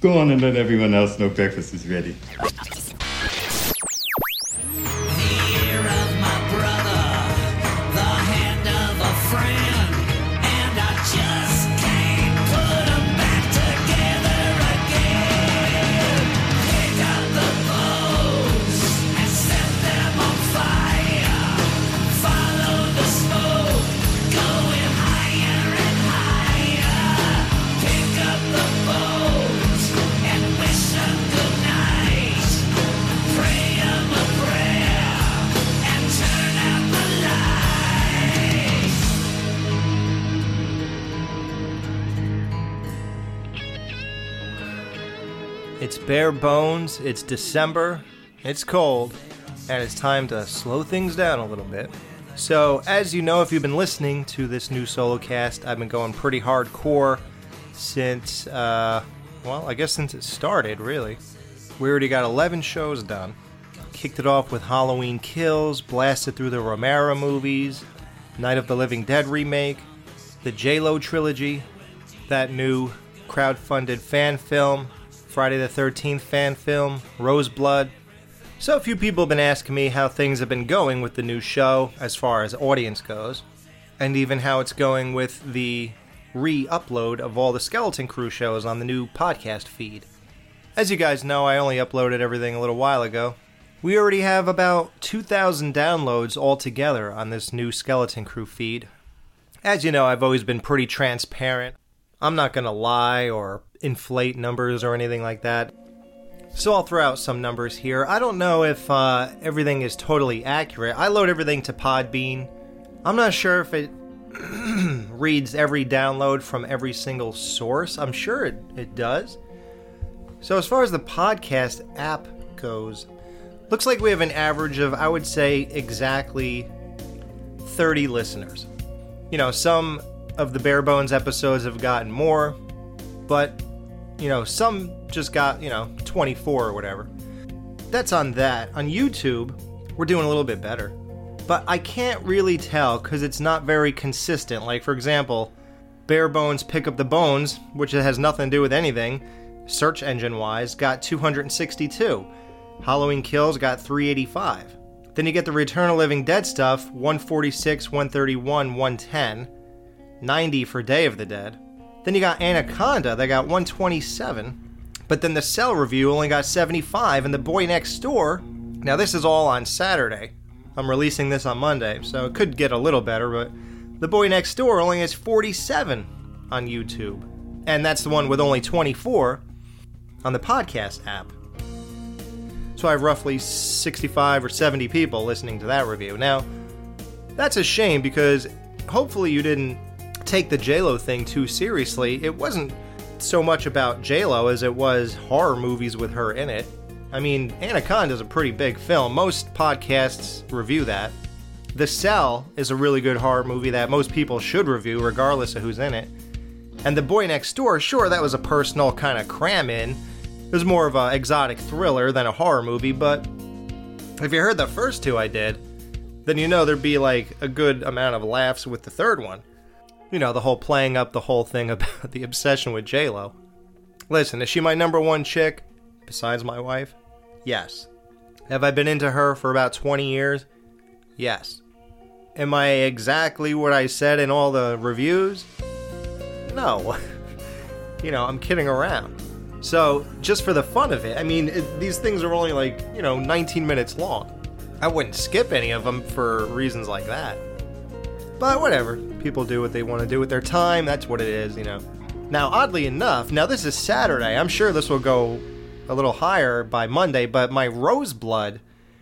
Go on and let everyone else know breakfast is ready. Bare bones, it's December, it's cold, and it's time to slow things down a little bit. So, as you know, if you've been listening to this new solo cast, I've been going pretty hardcore since, uh, well, I guess since it started, really. We already got 11 shows done. Kicked it off with Halloween Kills, blasted through the Romero movies, Night of the Living Dead remake, the J-Lo trilogy, that new crowd-funded fan film, Friday the 13th fan film, Roseblood. So a few people have been asking me how things have been going with the new show as far as audience goes, and even how it's going with the re-upload of all the Skeleton Crew shows on the new podcast feed. As you guys know, I only uploaded everything a little while ago. We already have about 2,000 downloads altogether on this new Skeleton Crew feed. As you know, I've always been pretty transparent. I'm not going to lie or inflate numbers or anything like that. So I'll throw out some numbers here. I don't know if uh, everything is totally accurate. I load everything to Podbean. I'm not sure if it reads every download from every single source. I'm sure it, it does. So as far as the podcast app goes, looks like we have an average of, I would say, exactly 30 listeners. You know, some of the bare bones episodes have gotten more, but you know, some just got, you know, 24 or whatever. That's on that. On YouTube, we're doing a little bit better. But I can't really tell because it's not very consistent. Like, for example, Bare Bones Pick Up the Bones, which has nothing to do with anything, search engine wise, got 262. Halloween Kills got 385. Then you get the Return of Living Dead stuff 146, 131, 110, 90 for Day of the Dead. Then you got Anaconda, that got 127. But then the Cell review only got 75, and The Boy Next Door. Now, this is all on Saturday. I'm releasing this on Monday, so it could get a little better, but The Boy Next Door only has 47 on YouTube. And that's the one with only 24 on the podcast app. So I have roughly 65 or 70 people listening to that review. Now, that's a shame because hopefully you didn't take the JLo thing too seriously. It wasn't so much about JLo as it was horror movies with her in it. I mean, Anaconda is a pretty big film. Most podcasts review that. The Cell is a really good horror movie that most people should review, regardless of who's in it. And The Boy Next Door, sure, that was a personal kind of cram in. It was more of an exotic thriller than a horror movie, but if you heard the first two I did, then you know there'd be like a good amount of laughs with the third one. You know, the whole playing up the whole thing about the obsession with J-Lo. Listen, is she my number one chick, besides my wife? Yes. Have I been into her for about 20 years? Yes. Am I exactly what I said in all the reviews? No. you know, I'm kidding around. So, just for the fun of it, I mean, it, these things are only like, you know, 19 minutes long. I wouldn't skip any of them for reasons like that. But whatever. People do what they want to do with their time. That's what it is, you know. Now, oddly enough, now this is Saturday. I'm sure this will go a little higher by Monday, but my Roseblood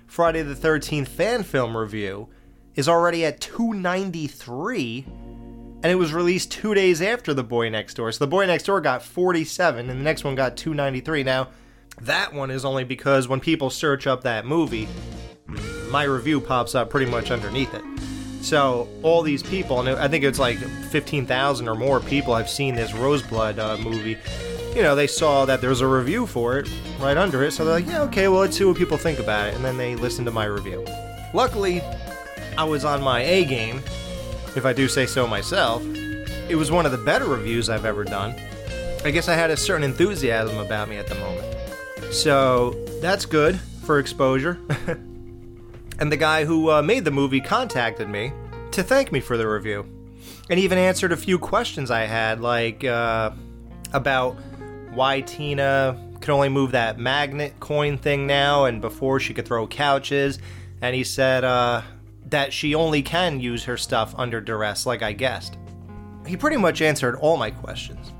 Friday the 13th fan film review is already at 293 and it was released 2 days after The Boy Next Door. So The Boy Next Door got 47 and the next one got 293. Now, that one is only because when people search up that movie, my review pops up pretty much underneath it. So all these people, and I think it's like 15,000 or more people have seen this Roseblood uh, movie. You know, they saw that there's a review for it right under it, so they're like, yeah, okay, well, let's see what people think about it. And then they listen to my review. Luckily, I was on my A game, if I do say so myself. It was one of the better reviews I've ever done. I guess I had a certain enthusiasm about me at the moment. So that's good for exposure. and the guy who uh, made the movie contacted me to thank me for the review and even answered a few questions I had, like uh, about why Tina could only move that magnet coin thing now, and before she could throw couches. And he said uh, that she only can use her stuff under duress, like I guessed. He pretty much answered all my questions.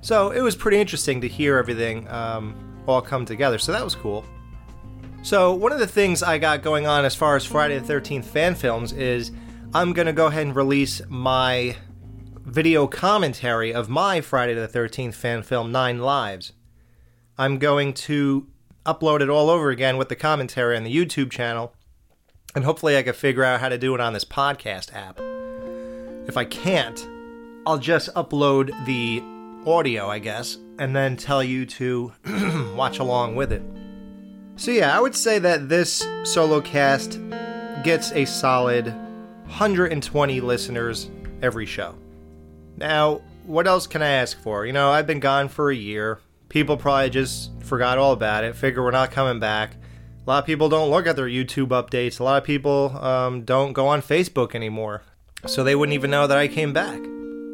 So it was pretty interesting to hear everything um, all come together, so that was cool. So, one of the things I got going on as far as Friday the 13th fan films is I'm going to go ahead and release my video commentary of my Friday the 13th fan film, Nine Lives. I'm going to upload it all over again with the commentary on the YouTube channel, and hopefully I can figure out how to do it on this podcast app. If I can't, I'll just upload the audio, I guess, and then tell you to watch along with it. So, yeah, I would say that this solo cast gets a solid 120 listeners every show. Now, what else can I ask for? You know, I've been gone for a year. People probably just forgot all about it, figure we're not coming back. A lot of people don't look at their YouTube updates. A lot of people um, don't go on Facebook anymore. So they wouldn't even know that I came back.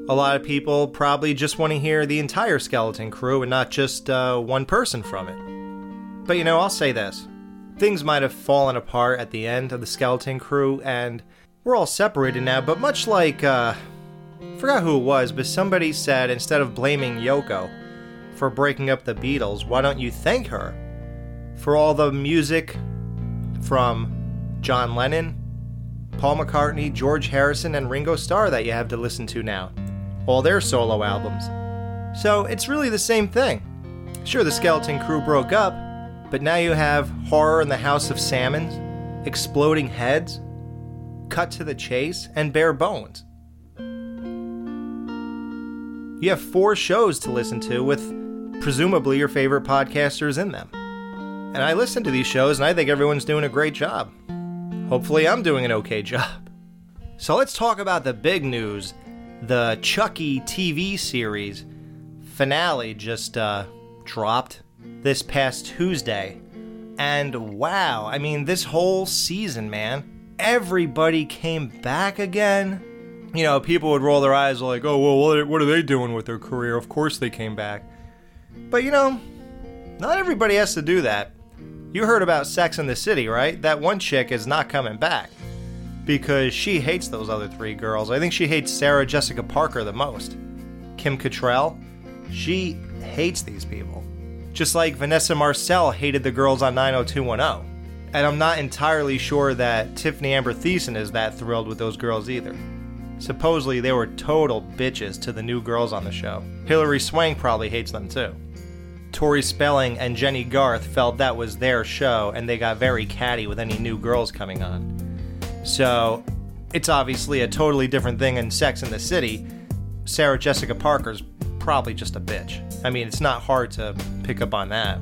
A lot of people probably just want to hear the entire skeleton crew and not just uh, one person from it. But you know, I'll say this things might have fallen apart at the end of the skeleton crew, and we're all separated now, but much like, uh, forgot who it was, but somebody said instead of blaming Yoko for breaking up the Beatles, why don't you thank her for all the music from John Lennon, Paul McCartney, George Harrison, and Ringo Starr that you have to listen to now? All their solo albums. So it's really the same thing. Sure, the Skeleton Crew broke up, but now you have Horror in the House of Salmons, Exploding Heads, Cut to the Chase, and Bare Bones. You have four shows to listen to with presumably your favorite podcasters in them. And I listen to these shows and I think everyone's doing a great job. Hopefully, I'm doing an okay job. So let's talk about the big news. The Chucky TV series finale just uh, dropped this past Tuesday. And wow, I mean, this whole season, man, everybody came back again. You know, people would roll their eyes like, oh, well, what are, they doing with their career? Of course they came back. But you know, not everybody has to do that. You heard about Sex in the City, right? That one chick is not coming back because she hates those other three girls. I think she hates Sarah Jessica Parker the most. Kim Cattrall, she hates these people. Just like Vanessa Marcil hated the girls on 90210. And I'm not entirely sure that Tiffani Amber Thiessen is that thrilled with those girls either. Supposedly, they were total bitches to the new girls on the show. Hilary Swank probably hates them too. Tori Spelling and Jennie Garth felt that was their show, and they got very catty with any new girls coming on. So, it's obviously a totally different thing in Sex in the City. Sarah Jessica Parker's probably just a bitch. I mean, it's not hard to pick up on that.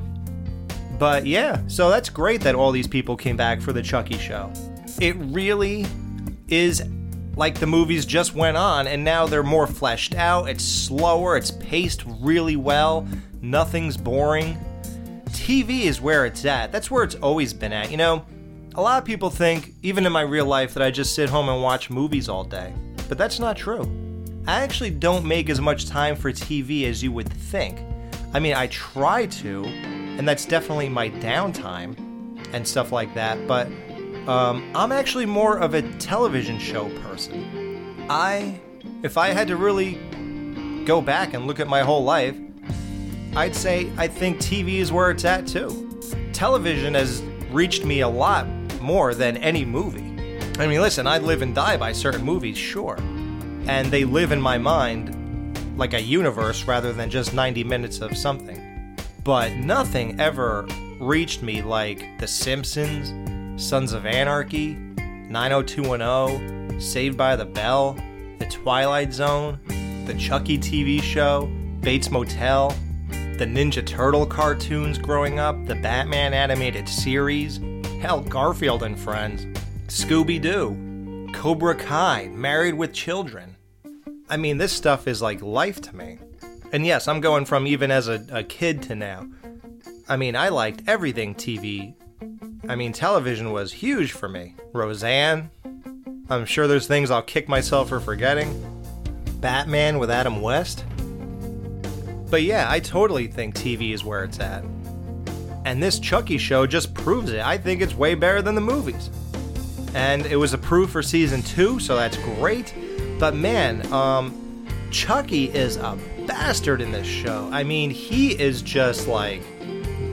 But yeah, so that's great that all these people came back for the Chucky show. It really is like the movies just went on and now they're more fleshed out. It's slower, it's paced really well, nothing's boring. TV is where it's at. That's where it's always been at. You know, a lot of people think, even in my real life, that I just sit home and watch movies all day. But that's not true. I actually don't make as much time for TV as you would think. I mean, I try to, and that's definitely my downtime and stuff like that, but um, I'm actually more of a television show person. I, if I had to really go back and look at my whole life, I'd say I think TV is where it's at too. Television has reached me a lot more than any movie. I mean, listen, I live and die by certain movies, sure. And they live in my mind like a universe rather than just 90 minutes of something. But nothing ever reached me like The Simpsons, Sons of Anarchy, 90210, Saved by the Bell, The Twilight Zone, The Chucky TV show, Bates Motel, the Ninja Turtle cartoons growing up, the Batman animated series, hell, Garfield and Friends, Scooby Doo, Cobra Kai, Married with Children. I mean, this stuff is like life to me. And yes, I'm going from even as a, a kid to now. I mean, I liked everything TV. I mean, television was huge for me. Roseanne. I'm sure there's things I'll kick myself for forgetting. Batman with Adam West. But yeah, I totally think TV is where it's at. And this Chucky show just proves it. I think it's way better than the movies. And it was approved for season two, so that's great. But man, um, Chucky is a bastard in this show. I mean, he is just like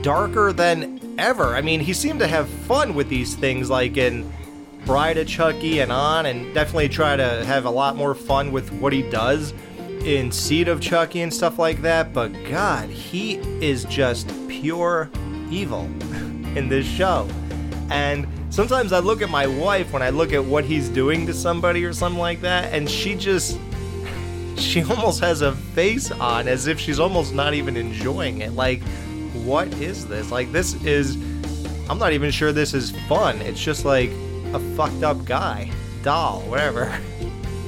darker than ever. I mean, he seemed to have fun with these things, like in Bride of Chucky and on, and definitely try to have a lot more fun with what he does in Seed of Chucky and stuff like that. But God, he is just pure evil in this show. And sometimes I look at my wife when I look at what he's doing to somebody or something like that, and she just. She almost has a face on as if she's almost not even enjoying it. Like, what is this? Like, this is. I'm not even sure this is fun. It's just like a fucked up guy, doll, whatever.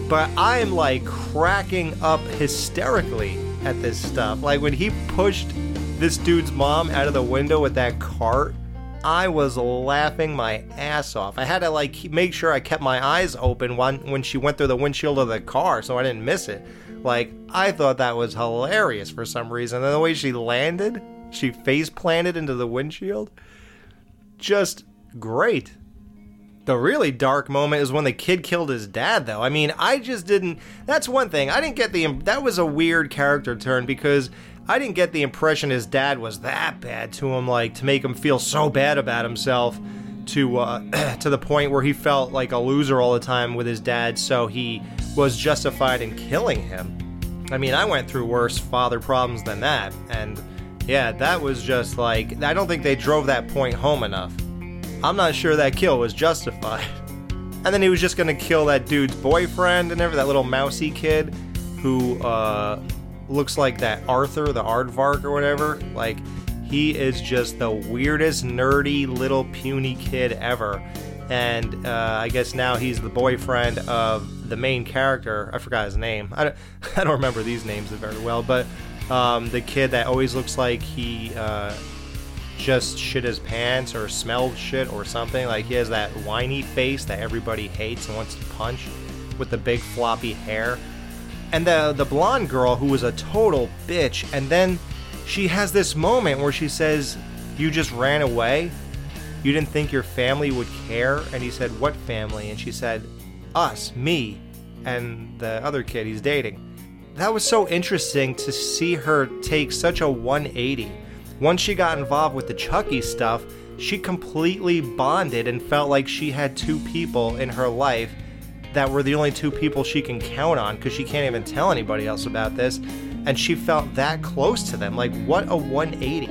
But I'm like cracking up hysterically at this stuff. Like, when he pushed this dude's mom out of the window with that cart, I was laughing my ass off. I had to like make sure I kept my eyes open when when she went through the windshield of the car so I didn't miss it. Like I thought that was hilarious for some reason. And the way she landed, she face planted into the windshield, just great. The really dark moment is when the kid killed his dad, though. I mean, I just didn't. That's one thing. I didn't get the. That was a weird character turn because I didn't get the impression his dad was that bad to him, like to make him feel so bad about himself to uh, to the point where he felt like a loser all the time with his dad. So he was justified in killing him. I mean, I went through worse father problems than that, and yeah, that was just like I don't think they drove that point home enough. I'm not sure that kill was justified. And then he was just gonna kill that dude's boyfriend and everything, that little mousy kid who uh, looks like that Arthur, the Aardvark or whatever. Like, he is just the weirdest, nerdy, little puny kid ever. And uh, I guess now he's the boyfriend of the main character. I forgot his name. I don't, I don't remember these names very well, but um, the kid that always looks like he uh, just shit his pants or smelled shit or something. Like he has that whiny face that everybody hates and wants to punch with the big floppy hair. And the the blonde girl who was a total bitch and then she has this moment where she says, "You just ran away? You didn't think your family would care?" And he said, "What family?" And she said, "Us, me, and the other kid he's dating." That was so interesting to see her take such a 180 once she got involved with the Chucky stuff, she completely bonded and felt like she had two people in her life that were the only two people she can count on because she can't even tell anybody else about this. And she felt that close to them. Like, what a 180.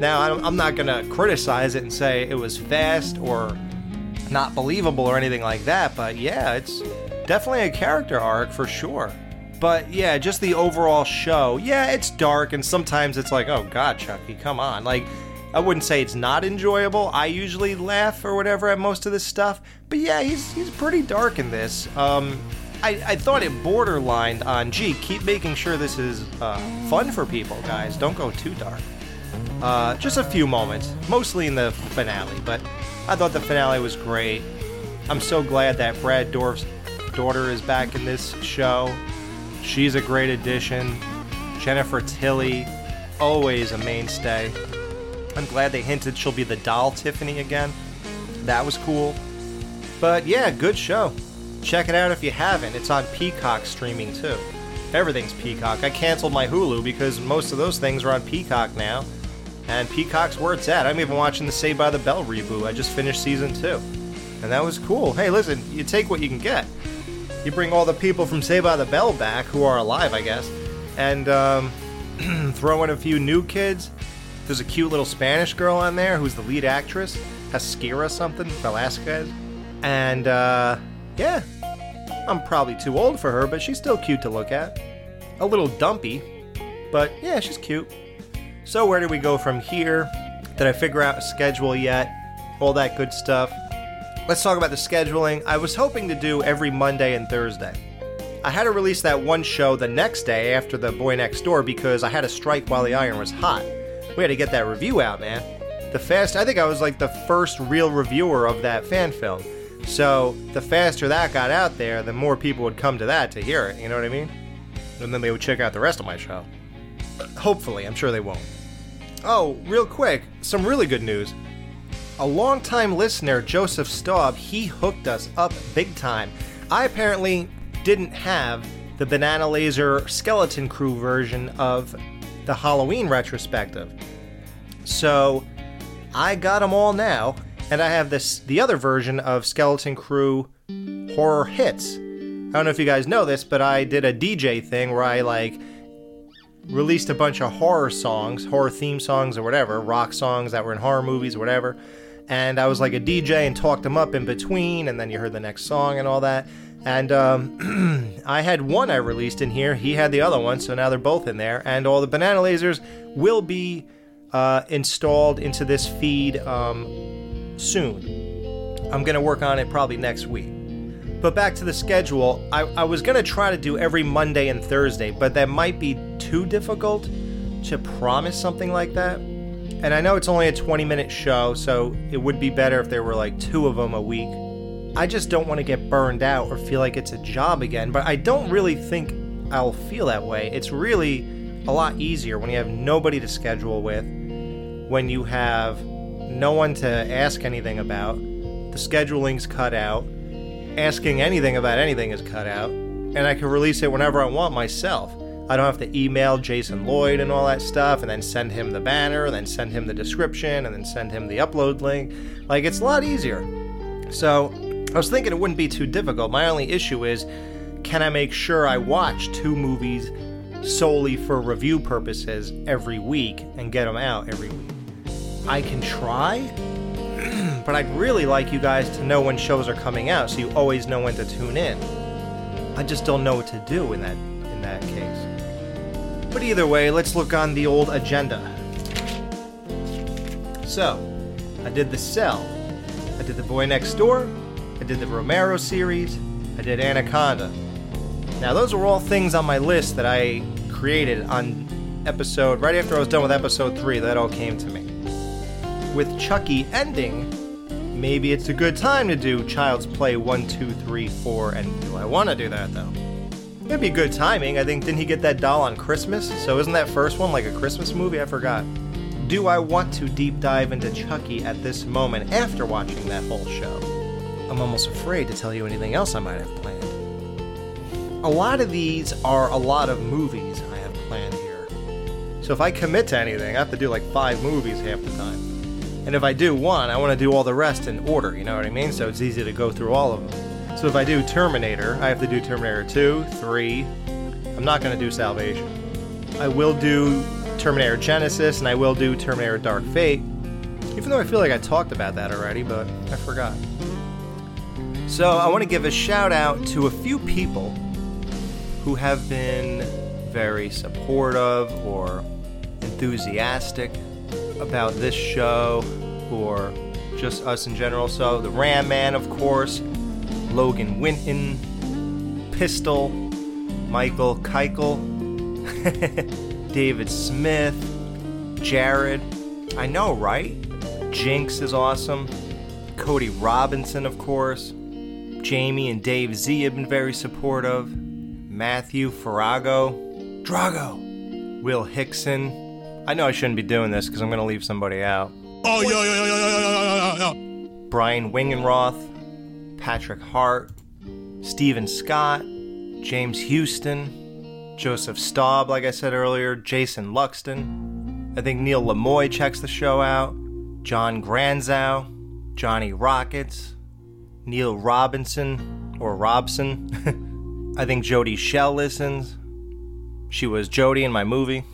Now, I'm not going to criticize it and say it was fast or not believable or anything like that, but yeah, it's definitely a character arc for sure. But yeah, just the overall show. Yeah, it's dark and sometimes it's like, oh god, Chucky, come on. Like, I wouldn't say it's not enjoyable. I usually laugh or whatever at most of this stuff. But yeah, he's he's pretty dark in this. Um, I, I thought it borderlined on, gee, keep making sure this is uh, fun for people, guys. Don't go too dark. Uh, just a few moments, mostly in the finale, but I thought the finale was great. I'm so glad that Brad Dourif's daughter is back in this show. She's a great addition. Jennifer Tilly, always a mainstay. I'm glad they hinted she'll be the doll Tiffany again. That was cool. But yeah, good show. Check it out if you haven't. It's on Peacock streaming too. Everything's Peacock. I canceled my Hulu because most of those things are on Peacock now. And Peacock's where it's at. I'm even watching the Saved by the Bell reboot. I just finished season two. And that was cool. Hey, listen, you take what you can get. You bring all the people from Saved by the Bell back, who are alive, I guess, and um, throw in a few new kids. There's a cute little Spanish girl on there who's the lead actress, Hasquira something, Velasquez. And uh, yeah, I'm probably too old for her, but she's still cute to look at. A little dumpy, but yeah, she's cute. So where do we go from here? Did I figure out a schedule yet? All that good stuff. Let's talk about the scheduling. I was hoping to do every Monday and Thursday. I had to release that one show the next day after the Boy Next Door because I had to strike while the iron was hot. We had to get that review out, man. The fast, I think I was like the first real reviewer of that fan film. So the faster that got out there, the more people would come to that to hear it. You know what I mean? And then they would check out the rest of my show. Hopefully, I'm sure they won't. Oh, real quick, some really good news. A longtime listener, Joseph Staub, he hooked us up big time. I apparently didn't have the Banana Laser Skeleton Crew version of the Halloween retrospective. So I got them all now, and I have this the other version of Skeleton Crew horror hits. I don't know if you guys know this, but I did a DJ thing where I like released a bunch of horror songs, horror theme songs or whatever, rock songs that were in horror movies or whatever. And I was like a DJ and talked them up in between, and then you heard the next song and all that. And um, I had one I released in here. He had the other one, so now they're both in there. And all the banana lasers will be uh, installed into this feed um, soon. I'm going to work on it probably next week. But back to the schedule, I, I was going to try to do every Monday and Thursday, but that might be too difficult to promise something like that. And I know it's only a 20 minute show, so it would be better if there were like two of them a week. I just don't want to get burned out or feel like it's a job again, but I don't really think I'll feel that way. It's really a lot easier when you have nobody to schedule with, when you have no one to ask anything about, the scheduling's cut out, asking anything about anything is cut out, and I can release it whenever I want myself. I don't have to email Jason Lloyd and all that stuff, and then send him the banner, and then send him the description, and then send him the upload link. Like, it's a lot easier. So, I was thinking it wouldn't be too difficult. My only issue is can I make sure I watch two movies solely for review purposes every week and get them out every week? I can try, but I'd really like you guys to know when shows are coming out so you always know when to tune in. I just don't know what to do in that in that case. But either way, let's look on the old agenda. So, I did The Cell, I did The Boy Next Door, did the Romero series, I did Anaconda. Now, those were all things on my list that I created on episode, right after I was done with episode 3, that all came to me. With Chucky ending, maybe it's a good time to do Child's Play 1, 2, 3, 4, and do I want to do that though? It'd be good timing. I think, didn't he get that doll on Christmas? So isn't that first one like a Christmas movie? I forgot. Do I want to deep dive into Chucky at this moment after watching that whole show? I'm almost afraid to tell you anything else I might have planned. A lot of these are a lot of movies I have planned here. So if I commit to anything, I have to do like five movies half the time. And if I do one, I want to do all the rest in order, you know what I mean? So it's easy to go through all of them. So if I do Terminator, I have to do Terminator 2, 3. I'm not going to do Salvation. I will do Terminator Genisys, and I will do Terminator Dark Fate. Even though I feel like I talked about that already, but I forgot. So I want to give a shout out to a few people who have been very supportive or enthusiastic about this show or just us in general. So the Ram Man, of course, Logan Winton, Pistol, Michael Keichel, David Smith, Jared. I know, right? Jinx is awesome. Cody Robinson, of course. Jamie and Dave Z have been very supportive. Matthew Farrago. Drago. Will Hickson. I know I shouldn't be doing this because I'm going to leave somebody out. Oh, yo, yo, yo, yo, yo, yo, yo, yo, yo. Brian Wingenroth. Patrick Hart, Stephen Scott, James Houston, Joseph Staub, like I said earlier, Jason Luxton. I think Neil Lemoy checks the show out, John Granzow, Johnny Rockets, Neil Robinson, or Robson. I think Jody Shell listens. She was Jody in my movie.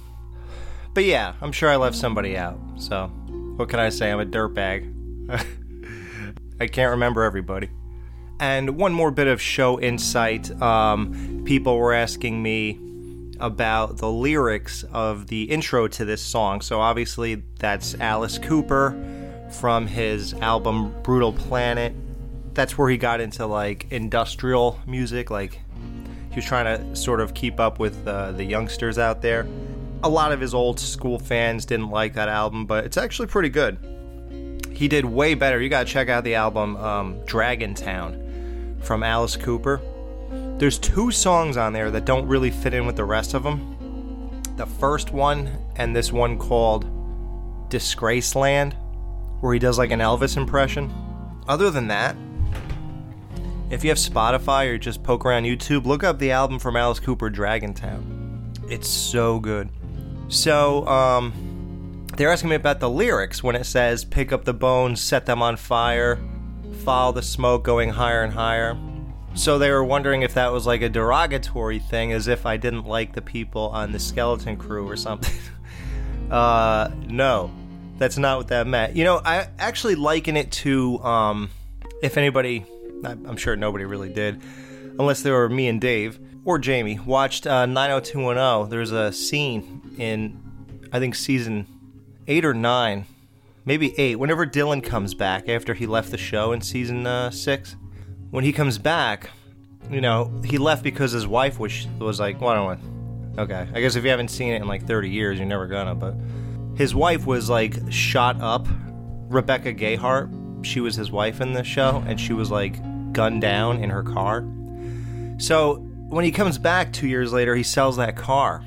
But yeah, I'm sure I left somebody out. So, what can I say? I'm a dirtbag. I can't remember everybody. And one more bit of show insight. Um, people were asking me about the lyrics of the intro to this song. So obviously, that's Alice Cooper from his album Brutal Planet. That's where he got into like industrial music. Like He was trying to sort of keep up with uh, the youngsters out there. A lot of his old school fans didn't like that album, but it's actually pretty good. He did way better. You gotta check out the album um, Dragontown from Alice Cooper. There's two songs on there that don't really fit in with the rest of them. The first one and this one called Disgraceland, where he does like an Elvis impression. Other than that, if you have Spotify or just poke around YouTube, look up the album from Alice Cooper, Dragontown. It's so good. So, um, they're asking me about the lyrics when it says, pick up the bones, set them on fire, follow the smoke going higher and higher. So they were wondering if that was like a derogatory thing, as if I didn't like the people on the skeleton crew or something. uh, no, that's not what that meant. You know, I actually liken it to, um, if anybody, I'm sure nobody really did, unless they were me and Dave or Jamie, watched uh, 90210. There's a scene in, I think, season eight or nine, maybe eight, whenever Dylan comes back after he left the show in season uh, six. When he comes back, you know, he left because his wife was was like, well, I don't want. Okay, I guess if you haven't seen it in like 30 years, you're never gonna. But his wife was like shot up. Rebecca Gayhart, she was his wife in the show, and she was like gunned down in her car. So when he comes back two years later, he sells that car.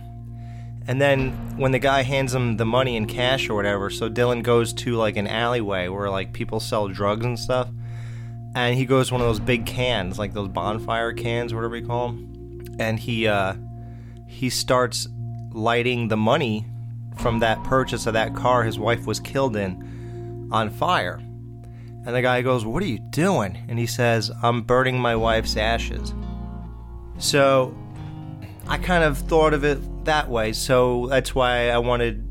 And then when the guy hands him the money in cash or whatever, so Dylan goes to like an alleyway where like people sell drugs and stuff. And he goes one of those big cans, like those bonfire cans, whatever you call them. And he uh he starts lighting the money from that purchase of that car his wife was killed in on fire. And the guy goes, "What are you doing?" And he says, "I'm burning my wife's ashes." So I kind of thought of it that way, so that's why I wanted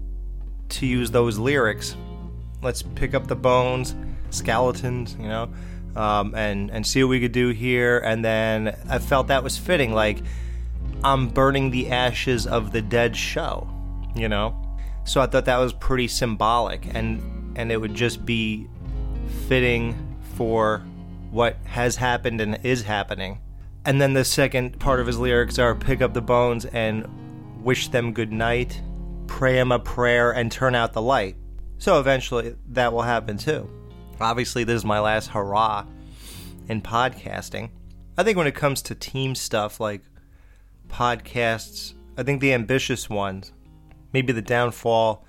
to use those lyrics. Let's pick up the bones, skeletons, you know, um, and and see what we could do here. And then I felt that was fitting. Like I'm burning the ashes of the dead show, you know. So I thought that was pretty symbolic, and and it would just be fitting for what has happened and is happening. And then the second part of his lyrics are pick up the bones and wish them good night, pray them a prayer, and turn out the light. So eventually that will happen too. Obviously, this is my last hurrah in podcasting. I think when it comes to team stuff like podcasts, I think the ambitious ones, maybe the downfall,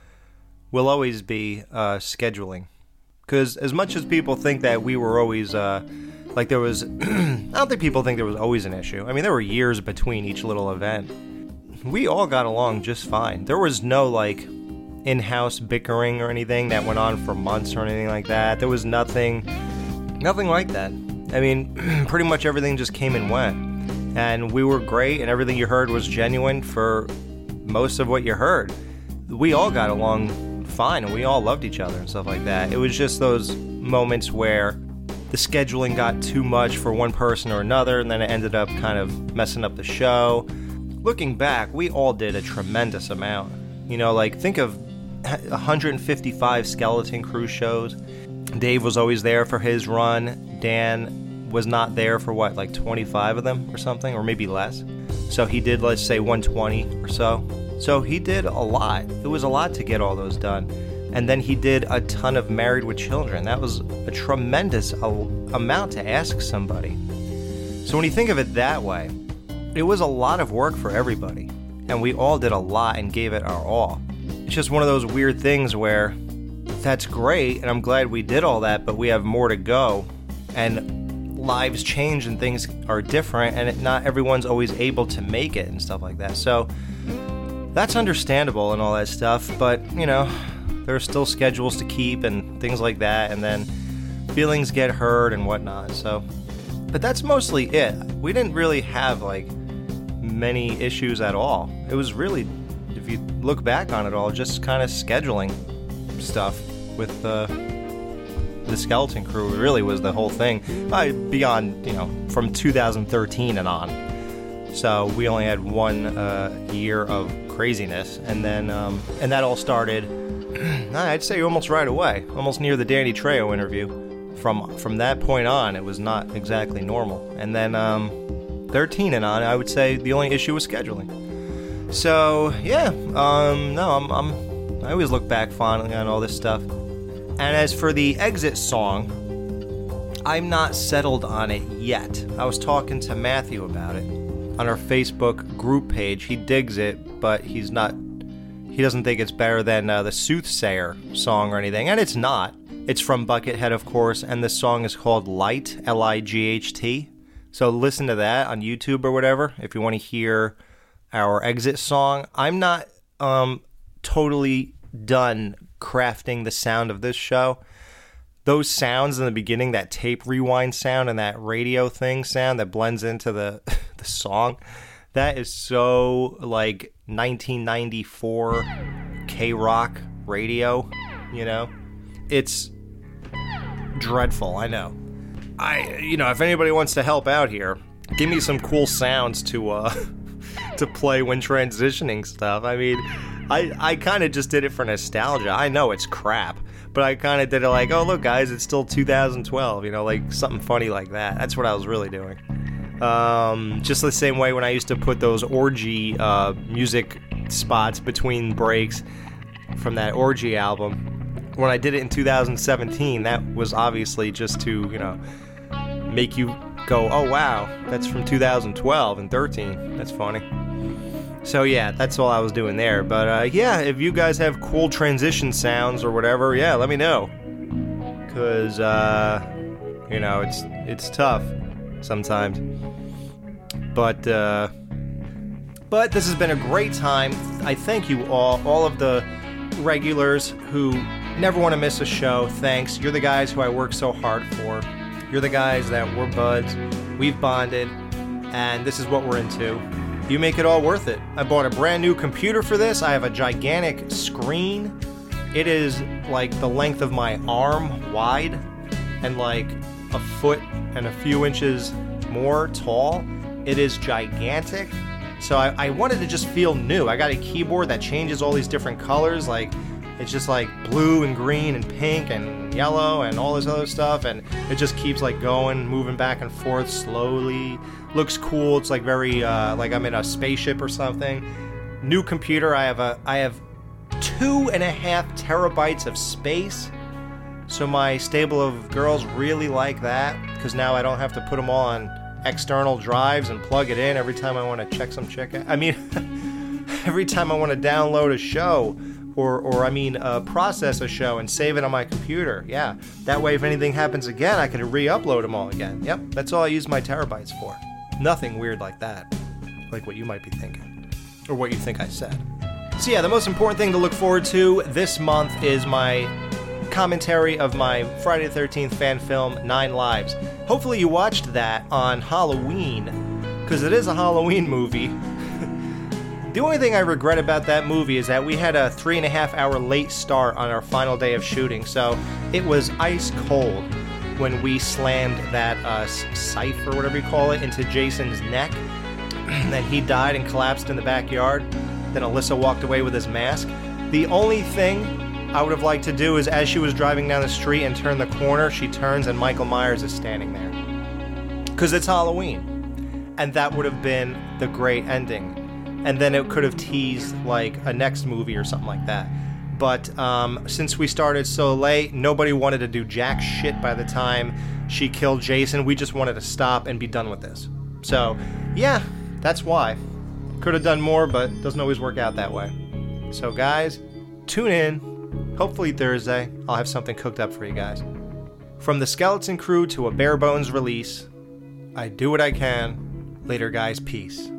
will always be uh, scheduling. Because as much as people think that we were always, uh, like there was, I don't think people think there was always an issue. I mean, there were years between each little event. We all got along just fine. There was no like in house bickering or anything that went on for months or anything like that. There was nothing, nothing like that. I mean, pretty much everything just came and went. And we were great, and everything you heard was genuine for most of what you heard. We all got along fine, and we all loved each other and stuff like that. It was just those moments where the scheduling got too much for one person or another, and then it ended up kind of messing up the show. Looking back, we all did a tremendous amount. You know, like think of 155 Skeleton Crew shows. Dave was always there for his run. Dan was not there for what, like 25 of them or something, or maybe less. So he did, let's say, 120 or so. So he did a lot. It was a lot to get all those done. And then he did a ton of Married with Children. That was a tremendous amount to ask somebody. So when you think of it that way, it was a lot of work for everybody. And we all did a lot and gave it our all. It's just one of those weird things where that's great and I'm glad we did all that, but we have more to go. And lives change and things are different, and not everyone's always able to make it and stuff like that. So that's understandable and all that stuff, but you know, there are still schedules to keep and things like that, and then feelings get hurt and whatnot. So, but that's mostly it. We didn't really have like many issues at all. It was really, if you look back on it all, just kind of scheduling stuff with the the skeleton crew. Really was the whole thing. Uh, beyond you know from 2013 and on. So we only had one uh, year of craziness, and then um, and that all started. I'd say almost right away, almost near the Danny Trejo interview. From from that point on, it was not exactly normal. And then um, 13 and on, I would say the only issue was scheduling. So yeah, um, no, I'm, I'm I always look back fondly on all this stuff. And as for the exit song, I'm not settled on it yet. I was talking to Matthew about it on our Facebook group page. He digs it, but he's not. He doesn't think it's better than uh, the Soothsayer song or anything, and it's not. It's from Buckethead, of course, and the song is called Light, L I G H T. So listen to that on YouTube or whatever if you want to hear our exit song. I'm not um, totally done crafting the sound of this show. Those sounds in the beginning, that tape rewind sound and that radio thing sound that blends into the the song, that is so like 1994 K rock radio. You know, it's dreadful. I know. I, you know, if anybody wants to help out here, give me some cool sounds to uh to play when transitioning stuff. I mean, I I kind of just did it for nostalgia. I know it's crap, but I kind of did it like, oh look, guys, it's still 2012. You know, like something funny like that. That's what I was really doing. Um, just the same way when I used to put those orgy uh, music spots between breaks from that orgy album. When I did it in 2017, that was obviously just to you know make you go, oh wow, that's from 2012 and 13. That's funny. So yeah, that's all I was doing there. But uh, yeah, if you guys have cool transition sounds or whatever, yeah, let me know. Cause uh, you know it's it's tough sometimes. But uh, but this has been a great time. I thank you all, all of the regulars who never want to miss a show. Thanks. You're the guys who I work so hard for. You're the guys that we're buds. We've bonded, and this is what we're into. You make it all worth it. I bought a brand new computer for this. I have a gigantic screen. It is like the length of my arm wide and like a foot and a few inches more tall. It is gigantic. So I, I wanted to just feel new. I got a keyboard that changes all these different colors. Like it's just like blue and green and pink and yellow and all this other stuff. And it just keeps like going, moving back and forth slowly. Looks cool. It's like very uh, like I'm in a spaceship or something. New computer. I have a I have two and a half terabytes of space. So my stable of girls really like that because now I don't have to put them all on external drives and plug it in every time I want to check some chick. I mean, every time I want to download a show or, or I mean, uh, process a show and save it on my computer. Yeah, that way if anything happens again, I can re-upload them all again. Yep, that's all I use my terabytes for. Nothing weird like that, like what you might be thinking, or what you think I said. So yeah, the most important thing to look forward to this month is my commentary of my Friday the 13th fan film, Nine Lives. Hopefully, you watched that on Halloween, because it is a Halloween movie. the only thing I regret about that movie is that we had a three and a half hour late start on our final day of shooting, so it was ice cold when we slammed that uh, scythe or whatever you call it into Jason's neck. And then he died and collapsed in the backyard. Then Alyssa walked away with his mask. The only thing I would have liked to do is as she was driving down the street and turned the corner, she turns and Michael Myers is standing there. Because it's Halloween. And that would have been the great ending. And then it could have teased like a next movie or something like that. But um, since we started so late, nobody wanted to do jack shit by the time she killed Jason. We just wanted to stop and be done with this. So, yeah, that's why. Could have done more, but doesn't always work out that way. So, guys, tune in. Hopefully, Thursday, I'll have something cooked up for you guys. From the Skeleton Crew to a bare bones release, I do what I can. Later, guys. Peace.